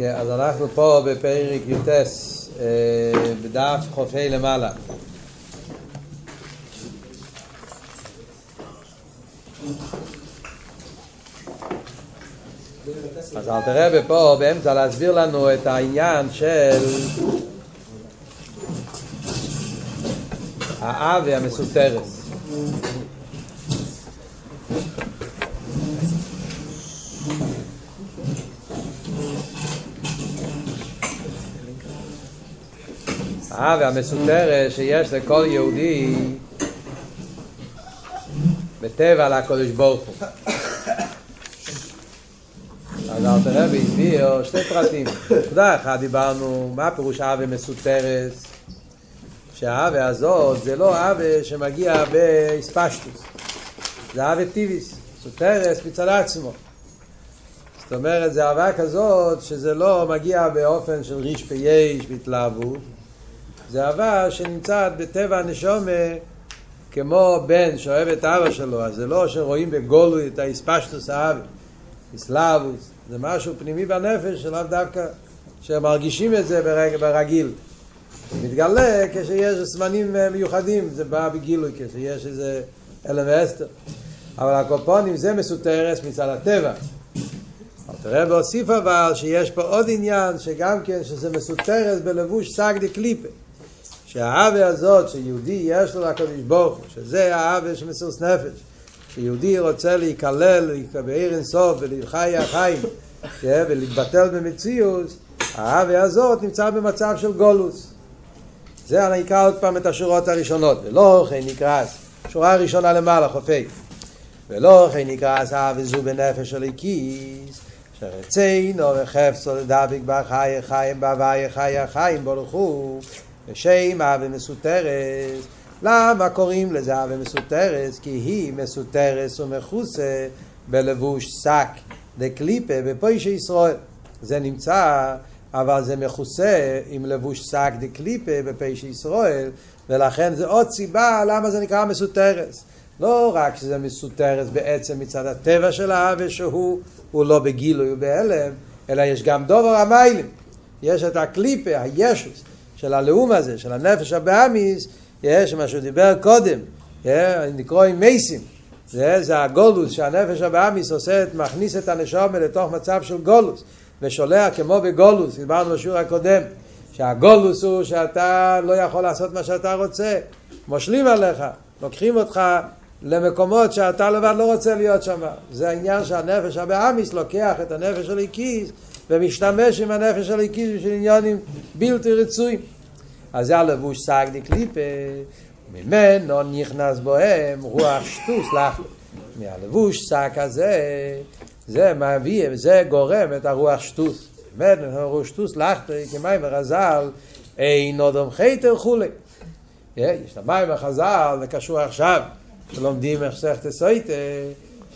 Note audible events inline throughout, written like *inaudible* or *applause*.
כן, אז אנחנו פה בפרק י"ט, אה, בדף חופי למעלה. אז אל תראה פה באמצע להסביר לנו את העניין של האבי המסותרס. האבי המסותרס שיש לכל יהודי בטבע לקודש ברוך הוא. אז אל תראה והסביר שתי פרטים. נקודה אחת דיברנו, מה פירוש אבי מסותרס? שהאבי הזאת זה לא אבי שמגיע באספשטוס, זה אבי טיביס, סותרס מצד עצמו. זאת אומרת, זה אהבה כזאת שזה לא מגיע באופן של ריש פייש בהתלהבות, זה אהבה שנמצאת בטבע הנשומה כמו בן שאוהב את אבא שלו, אז זה לא שרואים בגולו את האספשטוס האבי, אסלאבוס, זה משהו פנימי בנפש שלאו דווקא, שמרגישים את זה ברג, ברגיל. מתגלה כשיש זמנים מיוחדים, זה בא בגילוי, כשיש איזה אלם ואסתר. אבל הקופונים זה מסותרס מצד הטבע. תראה והוסיף אבל שיש פה עוד עניין שגם כן שזה מסותרס בלבוש סג דה שהאהבה הזאת שיהודי יש לו לקדוש ברוך הוא, שזה האהבה של מסירות נפש. שיהודי רוצה להיכלל בעיר אינסוף ולחי החיים ולהתבטל במציאות, האהבה הזאת נמצא במצב של גולוס. זה אני אקרא עוד פעם את השורות הראשונות. ולא כן נקרא, שורה הראשונה למעלה, חופי. ולא כן נקרא אהבה זו בנפש של הקיס, שרצינו וחפצו לדבק בחי החיים בהווי חי החיים הוא, ושם אהבה מסותרת. למה קוראים לזה אהבה מסותרת? כי היא מסותרת ומכוסה בלבוש שק דקליפה בפוישי ישראל. זה נמצא, אבל זה מכוסה עם לבוש שק דקליפה בפוישי ישראל, ולכן זה עוד סיבה למה זה נקרא מסותרת. לא רק שזה מסותרת בעצם מצד הטבע של האהבה שהוא הוא לא בגילוי ובהלם, אלא יש גם דובר המיילים. יש את הקליפה, הישוס, של הלאום הזה, של הנפש הבאמיס, יש מה שהוא דיבר קודם, נקרוא עם מייסים. זה, זה הגולוס שהנפש הבאמיס עושה, מכניס את הנשום לתוך מצב של גולוס, ושולח כמו בגולוס, דיברנו בשיעור הקודם, שהגולוס הוא שאתה לא יכול לעשות מה שאתה רוצה, מושלים עליך, לוקחים אותך למקומות שאתה לבד לא רוצה להיות שם. זה העניין שהנפש הבאמיס לוקח את הנפש של הקיס ומשתמש עם הנפש של הקיס בשביל עניונים בלתי רצויים. אז זה הלבוש סג דקליפה, ממנו נכנס בוהם רוח שטוס לך. מהלבוש שק הזה, זה מביא, זה גורם את הרוח שטוס. באמת, הרוח שטוס לך, כמים ורזל, אין אודם חייטר כולי. יש את המים החז"ל, זה קשור עכשיו, שלומדים שכת סויטה,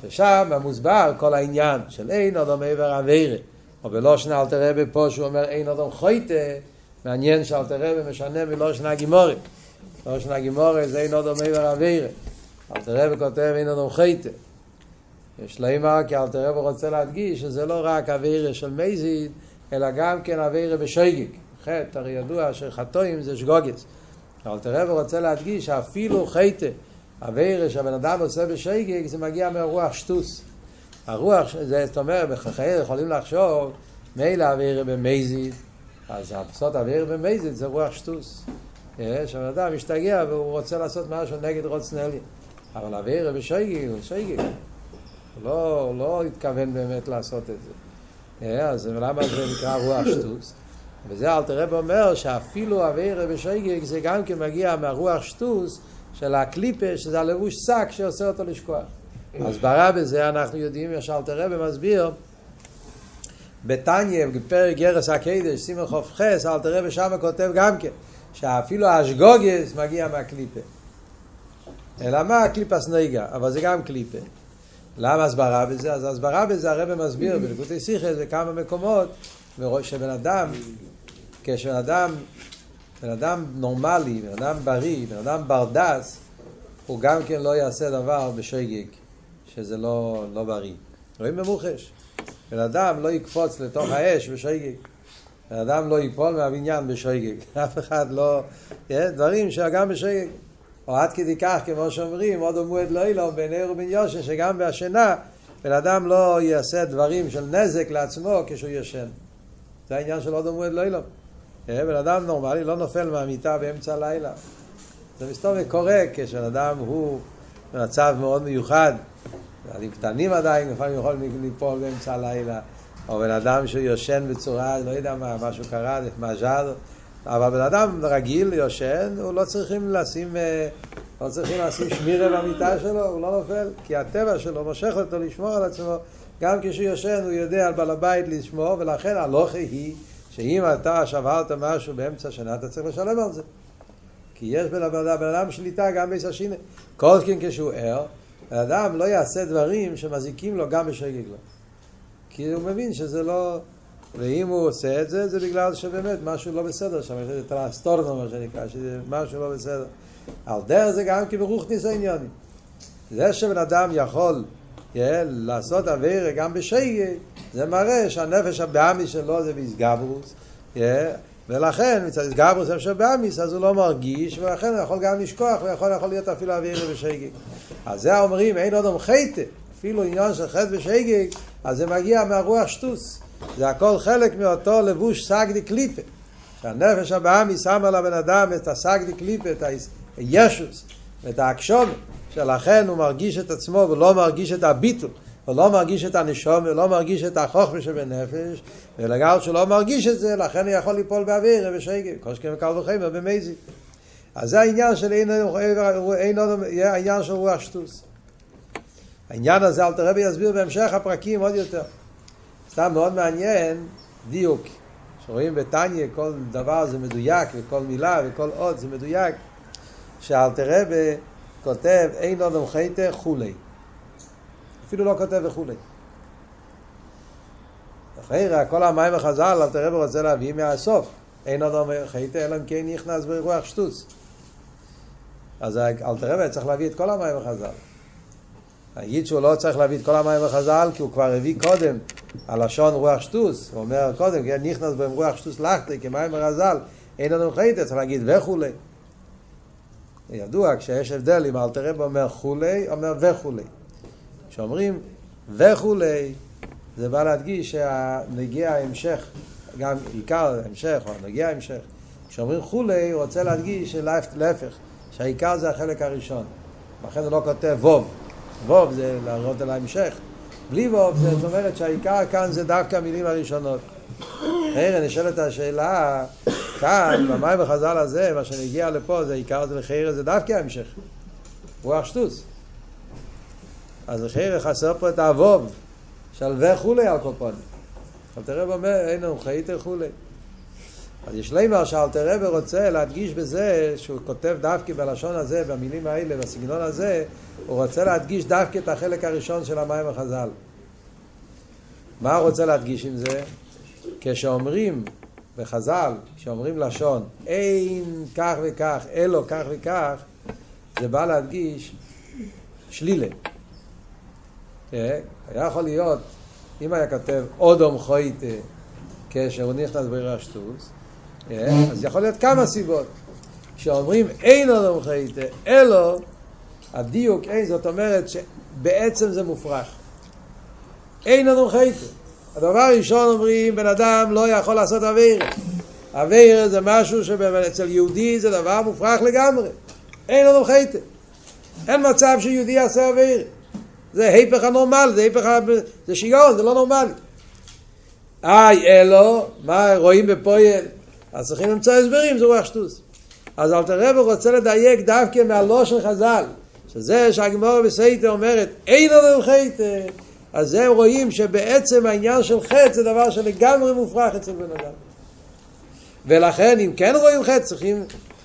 ששם מוסבר כל העניין של אין אודם עבר אבירה. או בלושן אל תראה בפה שהוא אומר אין אודם חייטה, מעניין שאל תראה משנה מלושן הגימורי. לושן הגימורי זה אין אודם עבר אבירה. אל תראה כותב אין אודם חייטה. יש לאמר כי אל תראה רוצה להדגיש שזה לא רק אבירה של מזיד, אלא גם כן אבירה בשייגיק. חטא, הרי ידוע שחטואים זה שגוגס. אל תראה רוצה להדגיש שאפילו חייטה אבירה שהבן אדם עושה בשייגיק זה מגיע מהרוח שטוס. הרוח, זה, זאת אומרת, בחייר יכולים לחשוב, מילא אבירה במזיד, אז הפסות אבירה במזיד זה רוח שטוס. שהבן אדם משתגע והוא רוצה לעשות משהו נגד רוצנלי. אבל אבירה בשייגיק הוא שייגיק. הוא לא, לא התכוון באמת לעשות את זה. אז למה זה נקרא רוח שטוס? וזה אלתר רב אומר שאפילו אבירה בשייגיק זה גם כן מגיע מהרוח שטוס של הקליפה, שזה הלבוש שק שעושה אותו לשכוח. הסברה בזה אנחנו יודעים, יש אלתר רב מסביר, בתניא, בפרק גרס הקדש, סימן חוף חס, אלתר רב שם כותב גם כן, שאפילו האשגוגס מגיע מהקליפה. אלא מה הקליפס נגע, אבל זה גם קליפה. למה הסברה בזה? אז הסברה בזה הרב מסביר בלקוטי סיכס בכמה מקומות, שבן אדם, כשבן אדם, בן אדם נורמלי, בן אדם בריא, בן אדם ברדס, הוא גם כן לא יעשה דבר בשייגיג, שזה לא, לא בריא. רואים במוחש. בן אדם לא יקפוץ לתוך האש בשייגיג. אדם לא ייפול מהבניין בשוגג, *laughs* אף אחד לא... דברים שגם בשוגג. או עד כדי כך, כמו שאומרים, עוד אמרו את לא אילום בין ער ובין יושן, שגם בהשינה בן אדם לא יעשה דברים של נזק לעצמו כשהוא ישן. זה העניין של עוד אמרו את לא אילום. בן אדם נורמלי לא נופל מהמיטה באמצע הלילה. זה מסתובב קורה כשבן אדם הוא במצב מאוד מיוחד, ילדים קטנים עדיין, לפעמים יכולים ליפול באמצע הלילה, או בן אדם שהוא יושן בצורה, לא יודע מה, משהו קרה, מז'ל, אבל בן אדם רגיל יושן, הוא לא צריכים לשים, אה, לא צריכים לשים שמירה במיטה שלו, הוא לא נופל, כי הטבע שלו מושך אותו לשמור על עצמו, גם כשהוא יושן הוא יודע על בעל הבית לשמור, ולכן הלוכה היא שאם אתה שברת משהו באמצע השנה, אתה צריך לשלם על זה. כי יש בן אדם שליטה גם בעשר שינה. כל כן כשהוא ער, בן אדם לא יעשה דברים שמזיקים לו גם בשגג לו. כי הוא מבין שזה לא... ואם הוא עושה את זה, זה בגלל שבאמת משהו לא בסדר שם, יש איזה טרנסטורנו מה שנקרא, שזה משהו לא בסדר. על דרך זה גם כי ברוכניס העניונים. זה שבן אדם יכול yeah, לעשות אוויר גם בשגג, זה מראה שהנפש הבאמי שלו זה באיסגברוס, yeah, ולכן מצד איסגברוס אפשר באמיס, אז הוא לא מרגיש, ולכן הוא יכול גם לשכוח, ויכול יכול להיות אפילו אוויר בשגג. אז זה אומרים, אין עוד חייטה, אפילו עניין של חטא בשגג, אז זה מגיע מהרוח שטוס. זה הכל חלק מאותו לבוש סגדי קליפה. שהנפש הבאמי שם על הבן אדם את הסגדי קליפה, את הישוס, את האקשום, שלכן הוא מרגיש את עצמו ולא מרגיש את הביטול. הוא לא מרגיש את הנשום, הוא לא מרגיש את החוכמה שבנפש, ולגלל שהוא לא מרגיש את זה, לכן הוא יכול ליפול באוויר ובשגל, קושקם וקל וחמר במזי. אז זה העניין של אין, אין, העניין של רוח שטוס. העניין הזה, אל תראה ויסביר בהמשך הפרקים עוד יותר. סתם מאוד מעניין דיוק. שרואים בתניא כל דבר זה מדויק וכל מילה וכל עוד זה מדויק. שאלתרבה כותב אין עוד חייטה חולי. אפילו לא כותב וכולי. אחרי כל המים החז"ל, אל תראה רוצה להביא מהסוף. אין עוד אומר חייטה, אלא אם כן נכנס ברוח שטוץ. אז אל תראה צריך להביא את כל המים החז"ל. להגיד שהוא לא צריך להביא את כל המים החז"ל, כי הוא כבר הביא קודם הלשון רוח שטוס. הוא אומר קודם, כן, נכנס בהם רוח שטוס לחטא, כמים החז"ל, אין לנו חייטה, צריך להגיד וכולי. ידוע, כשיש הבדל אם אלתרב אומר חולי, אומר וכולי. כשאומרים וכולי, זה בא להדגיש שהנגיע ההמשך, גם עיקר ההמשך או הנגיע ההמשך, כשאומרים חולי, הוא רוצה להדגיש להפך, שהעיקר זה החלק הראשון. לכן הוא לא כותב ווב. ווב זה להראות על ההמשך. בלי ווב, זאת אומרת שהעיקר כאן זה דווקא המילים הראשונות. חיירה, נשאלת השאלה, כאן, במים וחז"ל הזה, מה שנגיע לפה, זה עיקר זה לחיירה, זה דווקא ההמשך. רוח שטוס. אז לכן חסר פה את האבוב, שלווה חולי על כל פנים. אלתר רב אומר, אין לנו חיית חולי. אז יש לימר שאלתר רב רוצה להדגיש בזה, שהוא כותב דווקא בלשון הזה, במילים האלה, בסגנון הזה, הוא רוצה להדגיש דווקא את החלק הראשון של המים החז"ל. מה הוא רוצה להדגיש עם זה? כשאומרים בחז"ל, כשאומרים לשון, אין כך וכך, אלו כך וכך, זה בא להדגיש שלילה. היה יכול להיות, אם היה כותב אודום חויטה כאשר הוא נכנס ברשטוס, אז יכול להיות כמה סיבות. כשאומרים אין אודום חויטה, אלו, הדיוק אין, זאת אומרת שבעצם זה מופרך. אין אודום חויטה. הדבר הראשון אומרים, בן אדם לא יכול לעשות אוויר. אוויר זה משהו שאצל יהודי זה דבר מופרך לגמרי. אין אודום חויטה. אין מצב שיהודי יעשה אוויר. זה היפך הנורמל, זה היפך, זה שיגעון, זה לא נורמלי. איי, אלו, מה רואים בפויל? אז צריכים למצוא הסברים, זה רוח שטוס. אז אלתר רב רוצה לדייק דווקא מהלושן חז"ל, שזה שהגמור בסייטה אומרת, אין לנו חטא, אז הם רואים שבעצם העניין של חטא זה דבר שלגמרי מופרך אצל בן אדם. ולכן אם כן רואים חטא צריכים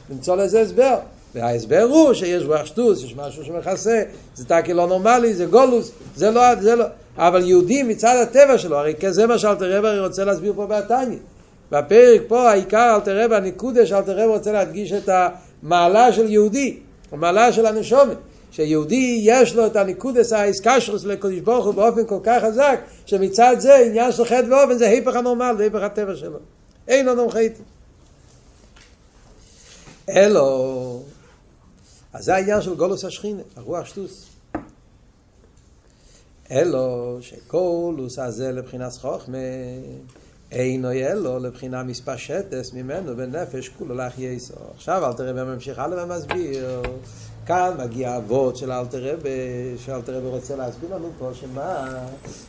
למצוא לזה הסבר. וההסבר הוא שיש רוח שטוס, יש משהו שמכסה, זה טקי לא נורמלי, זה גולוס, זה לא, זה לא. אבל יהודי מצד הטבע שלו, הרי זה מה שאלתר רב רוצה להסביר פה בתניא. בפרק פה העיקר אלתר רב, הנקודה שאלתר רב רוצה להדגיש את המעלה של יהודי, המעלה של הנשומת. שיהודי יש לו את הניקודס האיסקשרוס לקודש ברוך הוא באופן כל כך חזק, שמצד זה עניין של חטא ואופן זה היפך הנורמל, זה היפך הטבע שלו. אין אדם חייתי. אלו, אז זה העניין של גולוס השכינה, הרוח שטוס. אלו שקולוס הזה לבחינת חוכמה, אינו אלו לבחינה מספשטס ממנו בנפש כולו לך יסו. עכשיו אלתר רבי ממשיך הלאה ומסביר, כאן מגיע אבות של אלתר רבי, שאלתר רבי רוצה להסביר לנו פה שמה,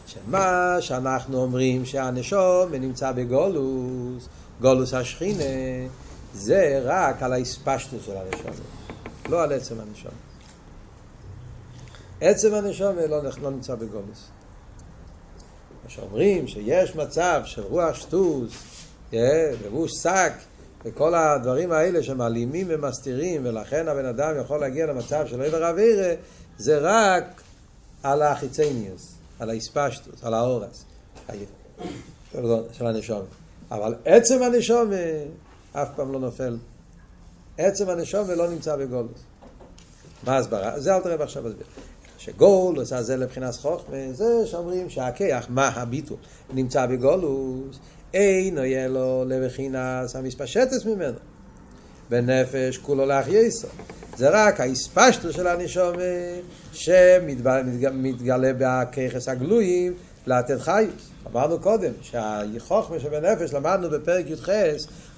שמה שאנחנו אומרים שהנשום נמצא בגולוס, גולוס השכינה, זה רק על האספשטוס של הנשום, לא על עצם הנשום. עצם הנשום לא, לא נמצא בגולוס. מה שאומרים שיש מצב של רוח שטוס, לבוש שק, וכל הדברים האלה שמעלימים ומסתירים, ולכן הבן אדם יכול להגיע למצב של עבר אווירה, זה רק על החיצניוס, על האספשטוס, על האורס של הנשום. אבל עצם הנשום אף פעם לא נופל. עצם הנשום לא נמצא בגולוס. מה ההסברה? זה אל תראה עכשיו מסביר. שגולוס הזה לבחינת חוכמה, זה שאומרים שהכיח, מה הביטול, נמצא בגולוס, אינו יהיה לו לבחינס המספשטס ממנו. בנפש כולו לך יסו. זה רק האספשטו של הנשומה שמתגלה בככס הגלויים לתת חיוס. אמרנו קודם שהחוכמה שבנפש למדנו בפרק י"ח,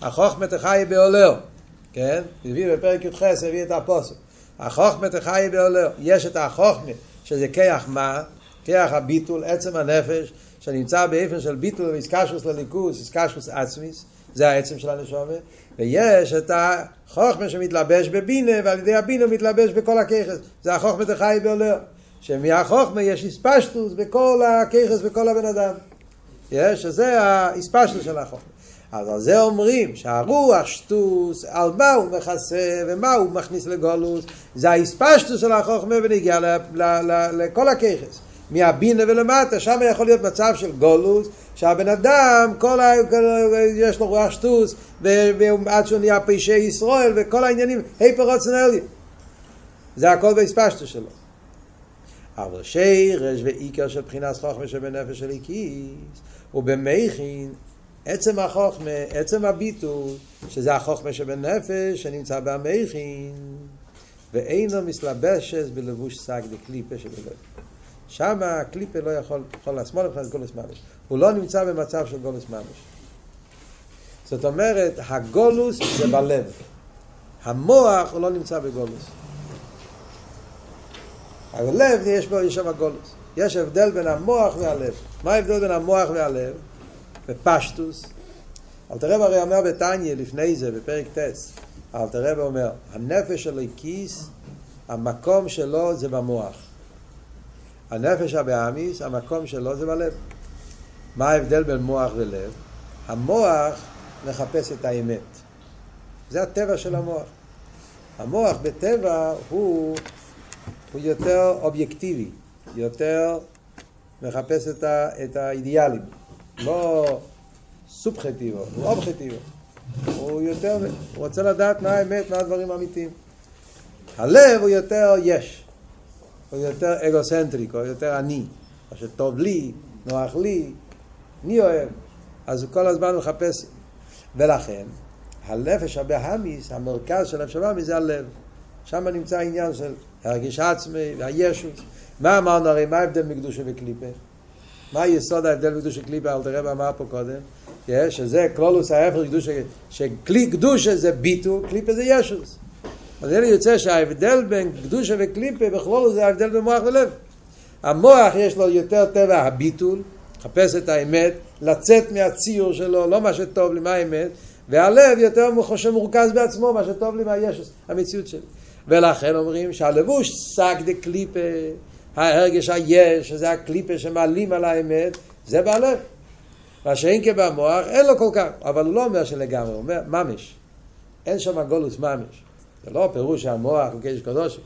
החוכמה תחי בעולר. כן? הביא בפרק י"ח, הביא את הפוסק. החוכמה תחי בעולר. יש את החוכמה, שזה כיח מה? כיח הביטול, עצם הנפש, שנמצא באופן של ביטול ואיסקשוס לליכוס, איסקשוס עצמיס, זה העצם של הנשומה, ויש את החוכמה שמתלבש בבינה, ועל ידי הבינה מתלבש בכל הככס, זה החוכמה תחי בעולר. שמהחוכמה יש איספשטוס בכל הככס בכל הבן אדם. יש, שזה האיספשטוס של החוכמה. אז על זה אומרים שהרוח שטוס, על מה הוא מכסה ומה הוא מכניס לגולוס, זה האיספשטוס של החוכמה ונגיע לכל הככס. מהבינה ולמטה, שם יכול להיות מצב של גולוס, שהבן אדם, כל ה... יש לו רוח שטוס, ועד שהוא נהיה פשעי ישראל, וכל העניינים, היפר רוצנלי. זה הכל באספשטוס שלו. אבל שירש ועיקר של בחינת חוכמה שבנפש של איקיס, ובמכין עצם החוכמה, עצם הביטול, שזה החוכמה שבנפש שנמצא במכין, ואינו מסלבשת בלבוש שק דקליפה שבלב. שם הקליפה לא יכול, יכול לשמאל מבחינת גולס ממש. הוא לא נמצא במצב של גולס ממש. זאת אומרת, הגולוס זה בלב. המוח הוא לא נמצא בגולוס. הלב יש בו, יש שם גולוס. יש הבדל בין המוח והלב. מה ההבדל בין המוח והלב? בפשטוס. אלתר רב הרי אומר בתניא לפני זה, בפרק טס, אלתר רב אומר, הנפש של הכיס, המקום שלו זה במוח. הנפש הבאמיס, המקום שלו זה בלב. מה ההבדל בין מוח ולב? המוח מחפש את האמת. זה הטבע של המוח. המוח בטבע הוא, הוא יותר אובייקטיבי, יותר מחפש את, ה, את האידיאלים. לא סובחטיבו, הוא אובחטיבו. הוא יותר, הוא רוצה לדעת מה האמת, מה הדברים האמיתיים. הלב הוא יותר יש. הוא יותר אגוסנטריק, הוא יותר אני. מה שטוב לי, נוח לי, אני אוהב. אז הוא כל הזמן מחפש. ולכן, הנפש הבהמיס, המרכז של הנפש הבהמיס זה הלב. שם נמצא העניין של הרגיש עצמי והישות. מה אמרנו הרי, מה ההבדל מקדושה וקליפה? מה יסוד ההבדל בקדושה קליפה? אל תראה אמר פה קודם. שזה קלולוס ההפך קדושה, שקלי קדושה זה ביטו, קליפה זה ישוס. אז אלה יוצא שההבדל בין קדושה וקליפה בכלול זה ההבדל בין מוח ולב. המוח יש לו יותר טבע הביטול, לחפש את האמת, לצאת מהציור שלו, לא מה שטוב לי, מה האמת, והלב יותר חושב מורכז בעצמו, מה שטוב לי, מה יש, המציאות שלי. ולכן אומרים שהלבוש שק דה קליפה, ההרגש היש, שזה הקליפה שמעלים על האמת, זה בלב. מה שאין כבמוח, אין לו כל כך, אבל הוא לא אומר שלגמרי, הוא אומר ממש. אין שם גולוס ממש. זה לא פירוש שהמוח הוא קדש קדוש.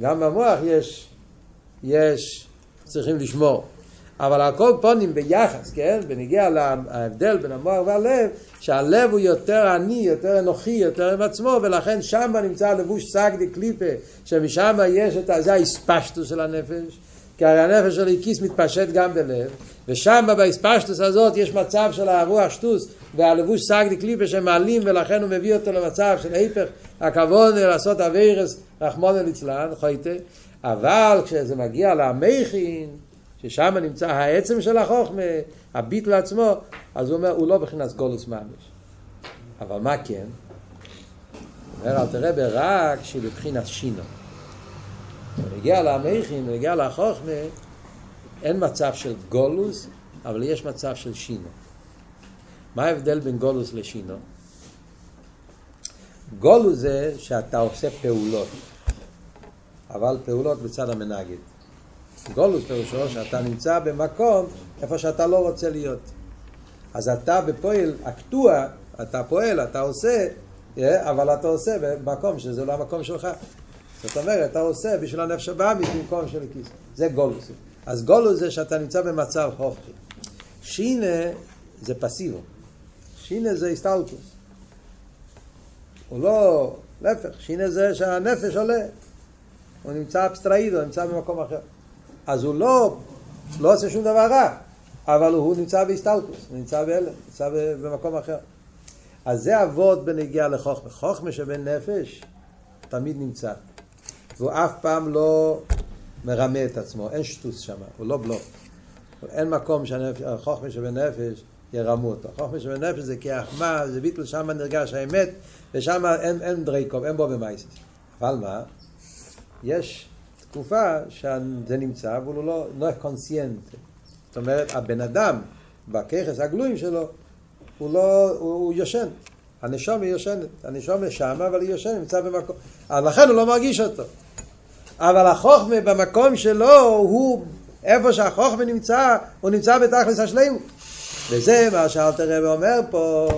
גם במוח יש, יש, צריכים לשמור. אבל על כל פונים ביחס, כן? בניגיע להבדל בין המוח והלב, שהלב הוא יותר עני, יותר אנוכי, יותר עם עצמו, ולכן שם נמצא לבוש סגדי קליפה, שמשם יש את זה האספשטוס של הנפש, כי הרי הנפש של הליקיס מתפשט גם בלב, ושם בהספשטוס הזאת יש מצב של הרוח שטוס והלבוש סגדי קליפה שמעלים ולכן הוא מביא אותו למצב של היפך הכבוד לעשות אביירס רחמון ליצלן, חויטה, אבל כשזה מגיע למכין, ששם נמצא העצם של החוכמה, הביטל עצמו, אז הוא אומר, הוא לא בחינת גולוס ממש. אבל מה כן? אומר אל תראה ברק שבבחינת שינו. כשנגיע למכין, כשנגיע לחוכמה, אין מצב של גולוס, אבל יש מצב של שינו. מה ההבדל בין גולוס לשינו? גולוס זה שאתה עושה פעולות, אבל פעולות בצד המנגד. גולוס פירושו שאתה נמצא במקום איפה שאתה לא רוצה להיות. אז אתה בפועל אקטוע, אתה פועל, אתה עושה, אה, אבל אתה עושה במקום שזה לא המקום שלך. זאת אומרת, אתה עושה בשביל הנפש הבאמית במקום של הכיס. זה גולוס. אז גולוס זה שאתה נמצא במצב הופכי. שינה זה פסיבו. שינה זה הסתלקוס. הוא לא, להפך, שינה זה שהנפש עולה. הוא נמצא אבסטראידו, נמצא במקום אחר. אז הוא לא, לא עושה שום דבר רע, אבל הוא נמצא בהסתלקוס, הוא נמצא בהלם, נמצא במקום אחר. אז זה אבות בנגיעה לחוכמה. חוכמה שבין נפש תמיד נמצא. והוא אף פעם לא מרמה את עצמו, אין שטוס שם, הוא לא בלוף. אין מקום שהחוכמה שבנפש ירמו אותו. חוכמה שבנפש זה כהחמה, זה ביטל, שם נרגש האמת, ושם אין, אין דרייקוב, אין בו במייסס. אבל מה? יש תקופה שזה נמצא, אבל הוא לא, לא קונסיינט. זאת אומרת, הבן אדם, בככס הגלויים שלו, הוא לא, הוא, הוא יושן. הנשום היא יושנת. הנשום שם, אבל היא יושנת, נמצא במקום. אז לכן הוא לא מרגיש אותו. אבל החוכמה במקום שלו, הוא, איפה שהחוכמה נמצא, הוא נמצא בתכלס השלימות. וזה מה שאלתר רב אומר פה,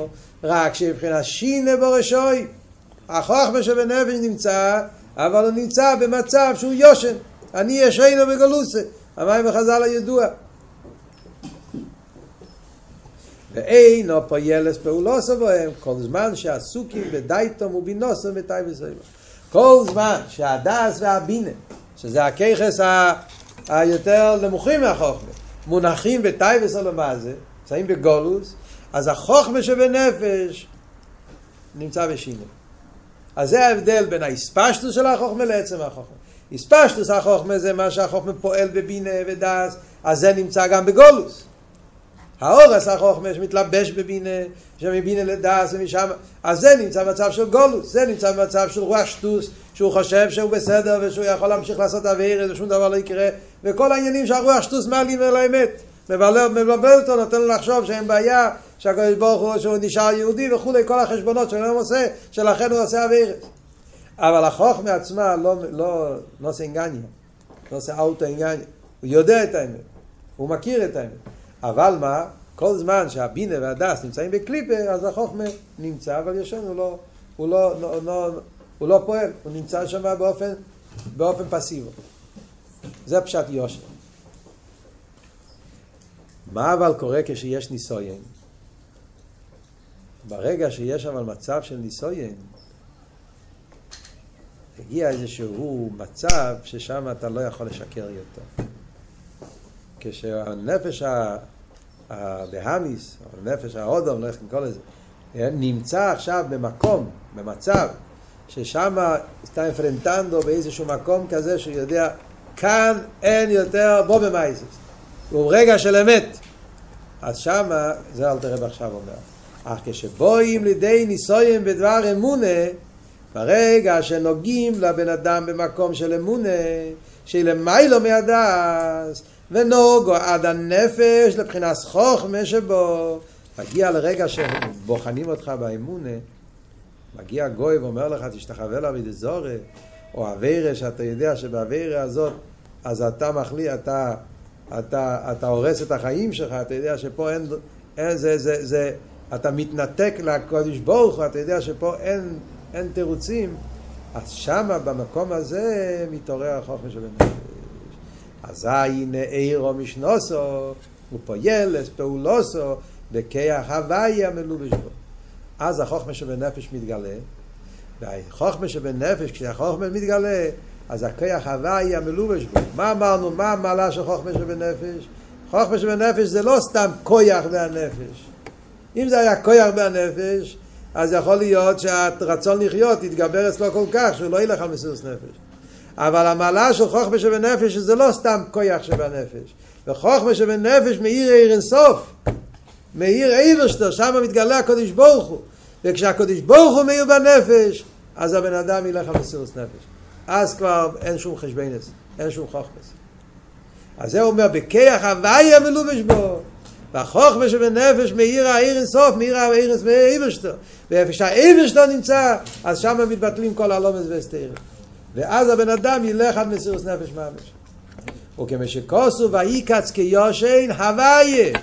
רק שמבחינת שינה בראשוי, החוכמה שבנפש נמצא, אבל הוא נמצא במצב שהוא יושן. אני ישנו בגלוסה. המים בחז"ל הידוע. ואינו פוילס פעולוסו בהם, כל זמן שעסוקים בדייתום ובינוסו וטייבס כל זמן שהדס והבינה, שזה הכיכס ה... היותר נמוכים מהחוכמה, מונחים בטייבס מה זה, נמצאים בגולוס, אז החוכמה שבנפש נמצא בשינה. אז זה ההבדל בין האספשטוס של החוכמה לעצם החוכמה. אספשטוס החוכמה זה מה שהחוכמה פועל בבינה ודס, אז זה נמצא גם בגולוס. האורס החוכמה שמתלבש בבינה, שמבינה לדס ומשם, אז זה נמצא במצב של גולוס, זה נמצא במצב של רוח שטוס, שהוא חושב שהוא בסדר ושהוא יכול להמשיך לעשות אוויר ושום דבר לא יקרה, וכל העניינים שהרוח שטוס מעלים אל האמת. מבלבל אותו, נותן לו לחשוב שאין בעיה, שהקדוש ברוך הוא שהוא נשאר יהודי וכולי, כל החשבונות שהוא לא עושה, שלכן הוא עושה אווירס. אבל החוכמה עצמה לא, לא, לא עושה אינגניה, לא עושה אוטו אינגניה, הוא יודע את האמת, הוא מכיר את האמת. אבל מה, כל זמן שהבינה והדס נמצאים בקליפה, אז החוכמה נמצא, אבל ישן הוא לא, הוא לא, לא, לא, הוא לא פועל, הוא נמצא שם באופן, באופן פסיבי. זה פשט יושר. מה אבל קורה כשיש ניסויין? ברגע שיש אבל מצב של ניסויין, הגיע איזשהו מצב ששם אתה לא יכול לשקר יותר. כשהנפש הבהמיס, או נפש האודום, לא איך נקרא לזה, נמצא עכשיו במקום, במצב, ששם está enfrentando באיזשהו מקום כזה שהוא יודע, כאן אין יותר בו במייסס. הוא רגע של אמת. אז שמה, זה אל תראה עכשיו אומר. אך כשבואים לידי ניסויים בדבר אמונה, ברגע שנוגעים לבן אדם במקום של אמונה, שלמיילו מהדס, ונוגו עד הנפש לבחינת חוכמה שבו, מגיע לרגע שבוחנים אותך באמונה, מגיע גוי ואומר לך תשתחווה לאבידי זורי, או אבירה שאתה יודע שבאבירה הזאת אז אתה מחליט, אתה, אתה, אתה הורס את החיים שלך, אתה יודע שפה אין, אין זה, זה, זה, אתה מתנתק לקודש ברוך הוא, אתה יודע שפה אין, אין תירוצים, אז שמה במקום הזה מתעורר החוכמה של הנפש. אזי הנה עירו משנוסו, ופוילס פעולוסו, בכיח הוויה מלובש בו. אז החוכמה שבנפש מתגלה, והחוכמה שבנפש, כשהחוכמה מתגלה, אז הכיח הוואי המלובש בו. מה אמרנו? מה המעלה של חוכמה שבנפש? חוכמה שבנפש זה לא סתם כויח והנפש. אם זה היה כויח והנפש, אז יכול להיות שהרצון לחיות יתגבר אצלו כל כך שהוא לא ילך על מסירות נפש. אבל המעלה של חוכמה שבנפש זה לא סתם כויח שבנפש. וחוכמה שבנפש מאיר עיר אינסוף. מאיר איברשטר, שם מתגלה הקודש ברוך הוא. וכשהקודש ברוך הוא מאיר בנפש, אז הבן אדם ילך על מסירות נפש. אז כבר אין שום חשבנס, אין שום חוכמס. אז זה אומר, בכיח הוויה מלובש בו. והחוכמה שבנפש מאיר העיר אינסוף, מאיר העיר איברשטר. ואיפה שהאיברשטר נמצא, אז שם מתבטלים כל הלומס והסתירים. ואז הבן אדם ילך עד מסירות נפש ממש. וכמו שכוסו ויקץ כיושן הוויה.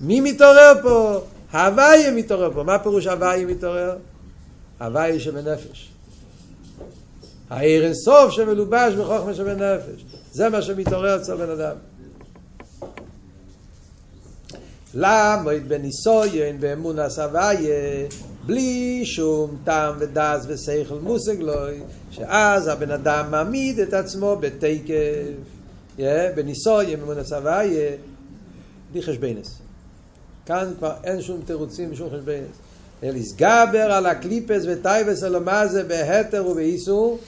מי מתעורר פה? הוויה מתעורר פה. מה פירוש הוויה מתעורר? הוויה שבנפש. העיר אינסוף שמלובש בחוכמה שבנפש. זה מה שמתעורר אצל בן אדם. למוד בניסויין באמונס הוויה בלי שום טעם ודס ושכל מושג לוי שאז הבן אדם מעמיד את עצמו בתקף. yeah, בניסויין באמונס הוויה בלי חשבנס כאן כבר אין שום תירוצים ושום חשבנס לסגבר על הקליפס וטייבס על המאזה בהתר ובאיסור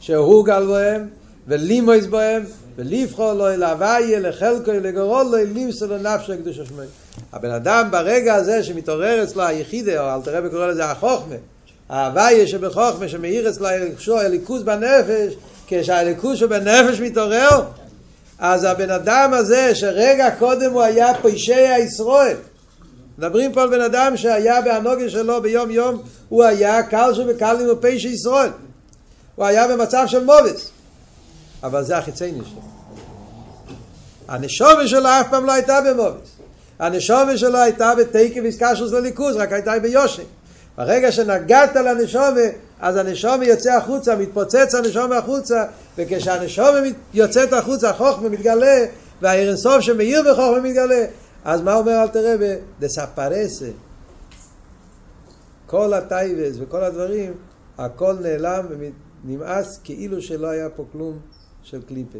שהוא גל בהם ולימויס בהם ולבחור לו אל הוויה לחלקו לגרול לו לימסו לנפש הקדוש השמי הבן אדם ברגע הזה שמתעורר אצלו היחידה או אל תראה וקורא לזה החוכמה ההוויה שבחוכמה שמאיר אצלו הליכוז בנפש כשהליכוז שבנפש מתעורר אז הבן אדם הזה שרגע קודם הוא היה פשעי ישראל מדברים פה על בן אדם שהיה בהנוגה שלו ביום יום הוא היה קל שבקלים ופשע ישראל הוא היה במצב של מובס אבל זה החיצייני שלו. הנשומה שלו אף פעם לא הייתה במובס. הנשומה שלו הייתה בתקי ויסקשוס לליכוז, רק הייתה ביושן. ברגע שנגעת לנשומה, אז הנשומה יוצא החוצה, מתפוצץ הנשומה החוצה, וכשהנשומה יוצאת החוצה, החוכמה מתגלה, והאירנסוף שמאיר בחוכמה מתגלה. אז מה אומר אל תראה? דספרסה. כל הטייבס וכל הדברים, הכל נעלם ונמאס כאילו שלא היה פה כלום של קליפה.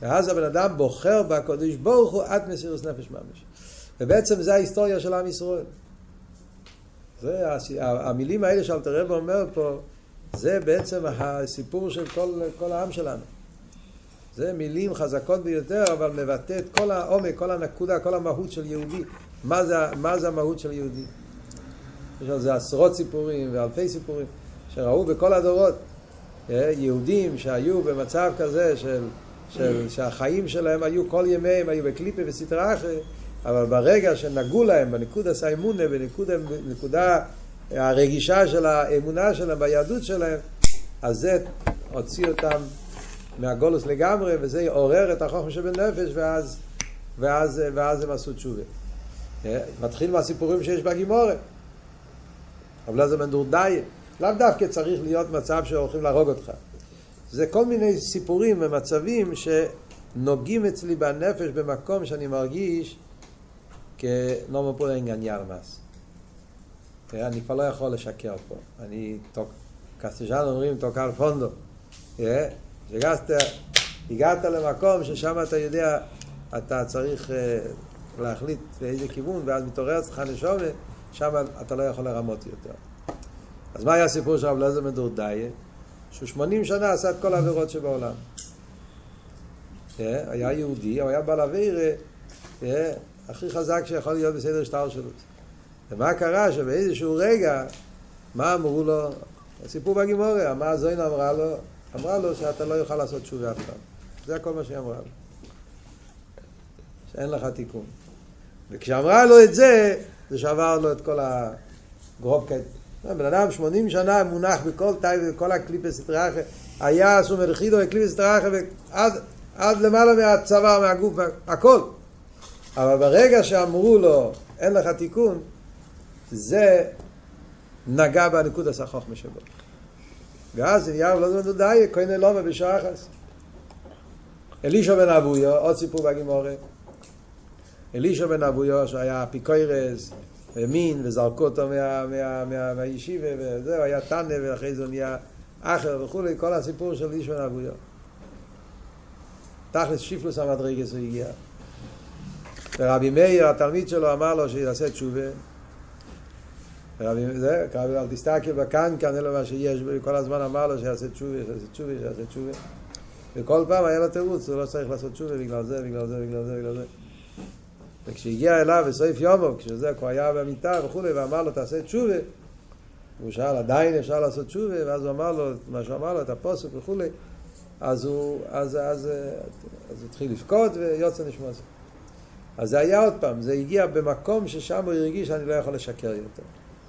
ואז הבן אדם בוחר בקודש ברוך הוא עד מסירות נפש ממש. ובעצם זה ההיסטוריה של עם ישראל. זה המילים האלה שאלתר רב אומר פה, זה בעצם הסיפור של כל, כל העם שלנו. זה מילים חזקות ביותר, אבל מבטא את כל העומק, כל הנקודה, כל המהות של יהודי. מה זה, מה זה המהות של יהודי? יש על זה עשרות סיפורים ואלפי סיפורים שראו בכל הדורות. אה, יהודים שהיו במצב כזה של, של, שהחיים שלהם היו כל ימיהם, היו בקליפה וסטרה אחרי, אבל ברגע שנגעו להם בנקודה סיימונה, בנקודה הרגישה של האמונה שלהם, ביהדות שלהם, אז זה הוציא אותם מהגולוס לגמרי, וזה עורר את החוכמה שבנפש, ואז, ואז, ואז הם עשו תשובה. אה, מתחיל מהסיפורים שיש בגימורת. אבל זה מנדורדאי. לאו דווקא צריך להיות מצב שהולכים להרוג אותך. זה כל מיני סיפורים ומצבים שנוגעים אצלי בנפש במקום שאני מרגיש כנורמה פה אין גניאל מס. אני כבר לא יכול לשקר פה. אני, קסטג'אן אומרים תוקל פונדו. כשגעת, הגעת למקום ששם אתה יודע, אתה צריך אה, להחליט באיזה כיוון, ואז מתעורר אצלך נשומת, שם אתה לא יכול לרמות יותר. אז מה היה הסיפור של רב לזר מדורדאיה? שהוא שמונים שנה עשה את כל העבירות שבעולם. אה, היה יהודי, הוא היה בעל אוויר אה, הכי חזק שיכול להיות בסדר שטר שלו. ומה קרה? שבאיזשהו רגע, מה אמרו לו? הסיפור בגימוריה, מה הזוין אמרה לו? אמרה לו שאתה לא יוכל לעשות תשובה אף פעם. זה כל מה שהיא אמרה לו. שאין לך תיקון. וכשאמרה לו את זה, זה שבר לו את כל הגרוב בן אדם 80 שנה מונח בכל טייב, בכל הקליפס סטראחה, היה אסור מלכידו בקליפס סטראחה, ועד עד למעלה מהצבא, מהגוף, הכל. אבל ברגע שאמרו לו, אין לך תיקון, זה נגע בנקוד הסחוכמה שבו. ואז אליהו לא זמן די, כהן אלומה בשחס. אלישו בן אבויו, עוד סיפור בגימורי. אלישו בן אבויו, שהיה אפיקוירס, האמין וזרקו אותו מה, מה, מה, מהישיבה וזהו, היה תנא ואחרי זה הוא נהיה אחר וכולי, כל הסיפור של איש בן אבויו. תכלס שיפלוס המדרגס הוא הגיע. ורבי מאיר, התלמיד שלו, אמר לו שיעשה תשובה. רבי, זה, קרבי, אל תסתכל בקנקן, אלא מה שיש, כל הזמן אמר לו שיעשה תשובה, שיעשה תשובה, שיעשה תשובה. וכל פעם היה לו תירוץ, הוא לא צריך לעשות תשובה בגלל זה, בגלל זה, בגלל זה, בגלל זה. וכשהגיע אליו בסעיף יומו, כשזה כבר היה במיטה וכולי, ואמר לו תעשה תשובה, הוא שאל עדיין אפשר לעשות תשובה, ואז הוא אמר לו מה שהוא אמר לו, את הפוסק וכולי, אז הוא, אז, אז, אז, אז התחיל לבכות ויוצא נשמע זה. אז זה היה עוד פעם, זה הגיע במקום ששם הוא הרגיש שאני לא יכול לשקר יותר.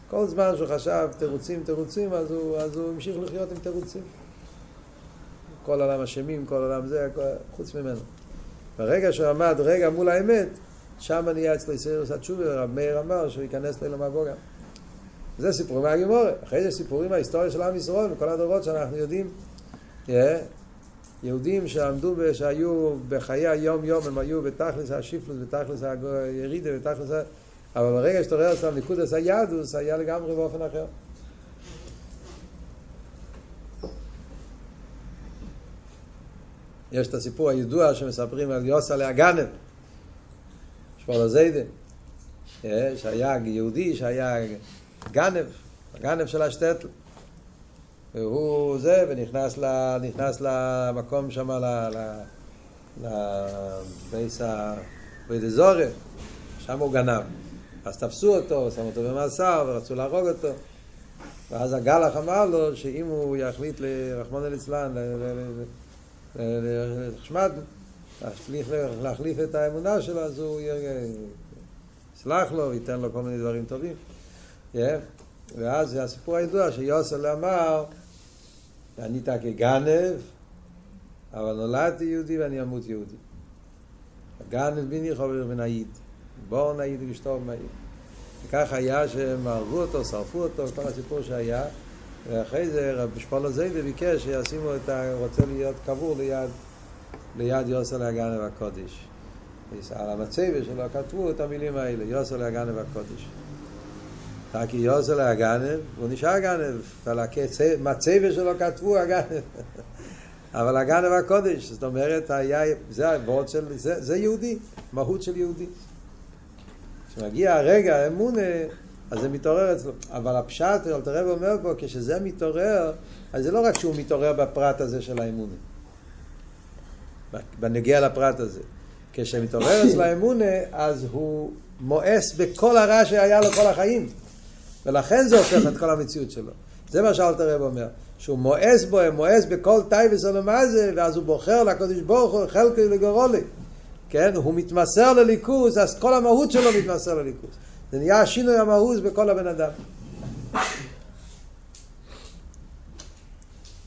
כל זמן שהוא חשב תירוצים, תירוצים, אז הוא, אז הוא המשיך לחיות עם תירוצים. כל העולם אשמים, כל העולם זה, כל, חוץ ממנו. ברגע שהוא עמד רגע מול האמת, שם נהיה אצלו סירוס התשובה, רב מאיר אמר שהוא ייכנס לאילום הבוגה. זה סיפורים מהגימורה. אחרי זה סיפורים מההיסטוריה של עם ישראל, וכל הדורות שאנחנו יודעים. Yeah. יהודים שעמדו, שהיו בחיי היום-יום, הם היו בתכלס השיפלוס, בתכלס הירידה, בתכלס... אבל ברגע שתעורר אצלם נקודס היהדוס, היה לגמרי באופן אחר. יש את הסיפור הידוע שמספרים על יוסה הגנב, שמואל זיידה, שהיה יהודי שהיה גנב, הגנב של השטטל. והוא זה, ונכנס ל, נכנס למקום שם, לבייס הביידזורי, שם הוא גנב. אז תפסו אותו, שמו אותו במאסר, ורצו להרוג אותו. ואז הגלח אמר לו שאם הוא יחליט לרחמון אליצלן, לחשמד, להחליף את האמונה שלו, אז הוא יסלח לו, וייתן לו כל מיני דברים טובים. ואז זה הסיפור הידוע שיוסל אמר, אני תקי גנב, אבל נולדתי יהודי ואני אמות יהודי. גנב ביני חובר מן העיד. בואו נעיד ושתוב מעיד. וכך היה שהם הרגו אותו, שרפו אותו, כל הסיפור שהיה. ואחרי זה רב שמואל זיידה ביקש שישימו את ה... רוצה להיות קבור ליד, ליד יוסל הגנב הקודש. על המצבה שלו כתבו את המילים האלה, יוסל הגנב הקודש. רק יוסל הגנב, הוא נשאר גנב, ועל המצבה שלו כתבו הגנב. *laughs* אבל הגנב הקודש, זאת אומרת, היה, זה הוורד של, זה, זה יהודי, מהות של יהודי. כשמגיע הרגע האמונה, אז זה מתעורר אצלו. אבל הפשט, אלטער רבי אומר פה, כשזה מתעורר, אז זה לא רק שהוא מתעורר בפרט הזה של האמונה, בנוגע לפרט הזה. כשמתעורר אצלו האמונה, אז הוא מואס בכל הרע שהיה לו כל החיים. ולכן זה הופך את כל המציאות שלו. זה מה שאלטער רבי אומר. שהוא מואס בו, מואס בכל תאוות זה, ואז הוא בוחר לקדוש ברוך הוא חלקי לגורלו. כן? הוא מתמסר לאלוקות, אז כל המהות שלו מתמסר לאלוקות. זה נהיה שינוי המהות בכל הבן אדם.